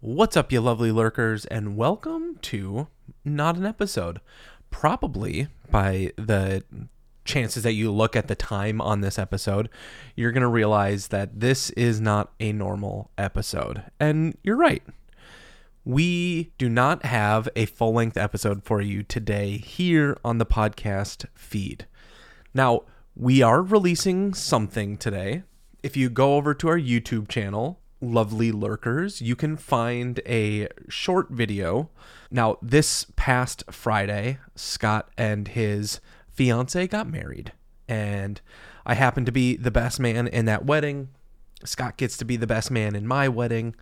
What's up, you lovely lurkers, and welcome to Not an Episode. Probably by the chances that you look at the time on this episode, you're going to realize that this is not a normal episode. And you're right. We do not have a full length episode for you today here on the podcast feed. Now, we are releasing something today. If you go over to our YouTube channel, lovely lurkers, you can find a short video. Now, this past Friday, Scott and his fiance got married, and I happen to be the best man in that wedding. Scott gets to be the best man in my wedding,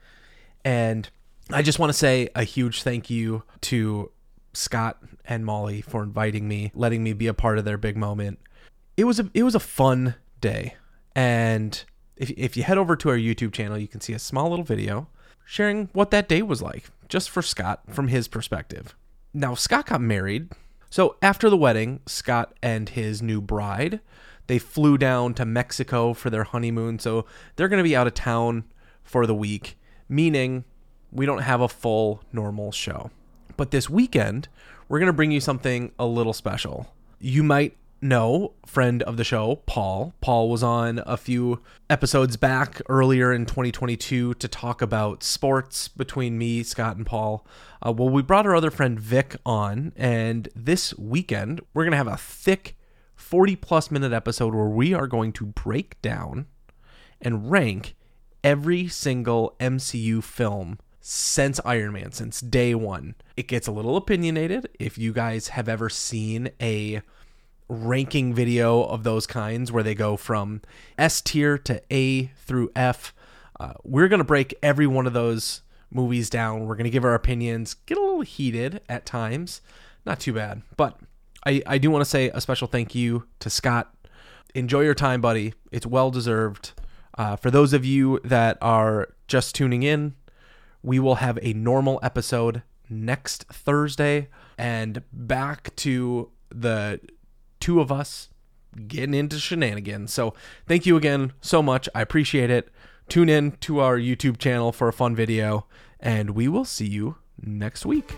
and I just want to say a huge thank you to Scott and Molly for inviting me, letting me be a part of their big moment. It was a it was a fun day, and if, if you head over to our YouTube channel, you can see a small little video sharing what that day was like, just for Scott from his perspective. Now, Scott got married. So after the wedding, Scott and his new bride, they flew down to Mexico for their honeymoon. So they're going to be out of town for the week, meaning we don't have a full normal show. But this weekend, we're going to bring you something a little special. You might know friend of the show, Paul. Paul was on a few episodes back earlier in 2022 to talk about sports between me, Scott, and Paul. Uh, well, we brought our other friend Vic on, and this weekend we're going to have a thick 40 plus minute episode where we are going to break down and rank every single MCU film since Iron Man, since day one. It gets a little opinionated. If you guys have ever seen a ranking video of those kinds where they go from S tier to A through F. Uh, we're going to break every one of those movies down. We're going to give our opinions, get a little heated at times. Not too bad. But I, I do want to say a special thank you to Scott. Enjoy your time, buddy. It's well deserved. Uh, for those of you that are just tuning in, we will have a normal episode next Thursday and back to the two of us getting into shenanigans. So thank you again so much. I appreciate it. Tune in to our YouTube channel for a fun video, and we will see you next week.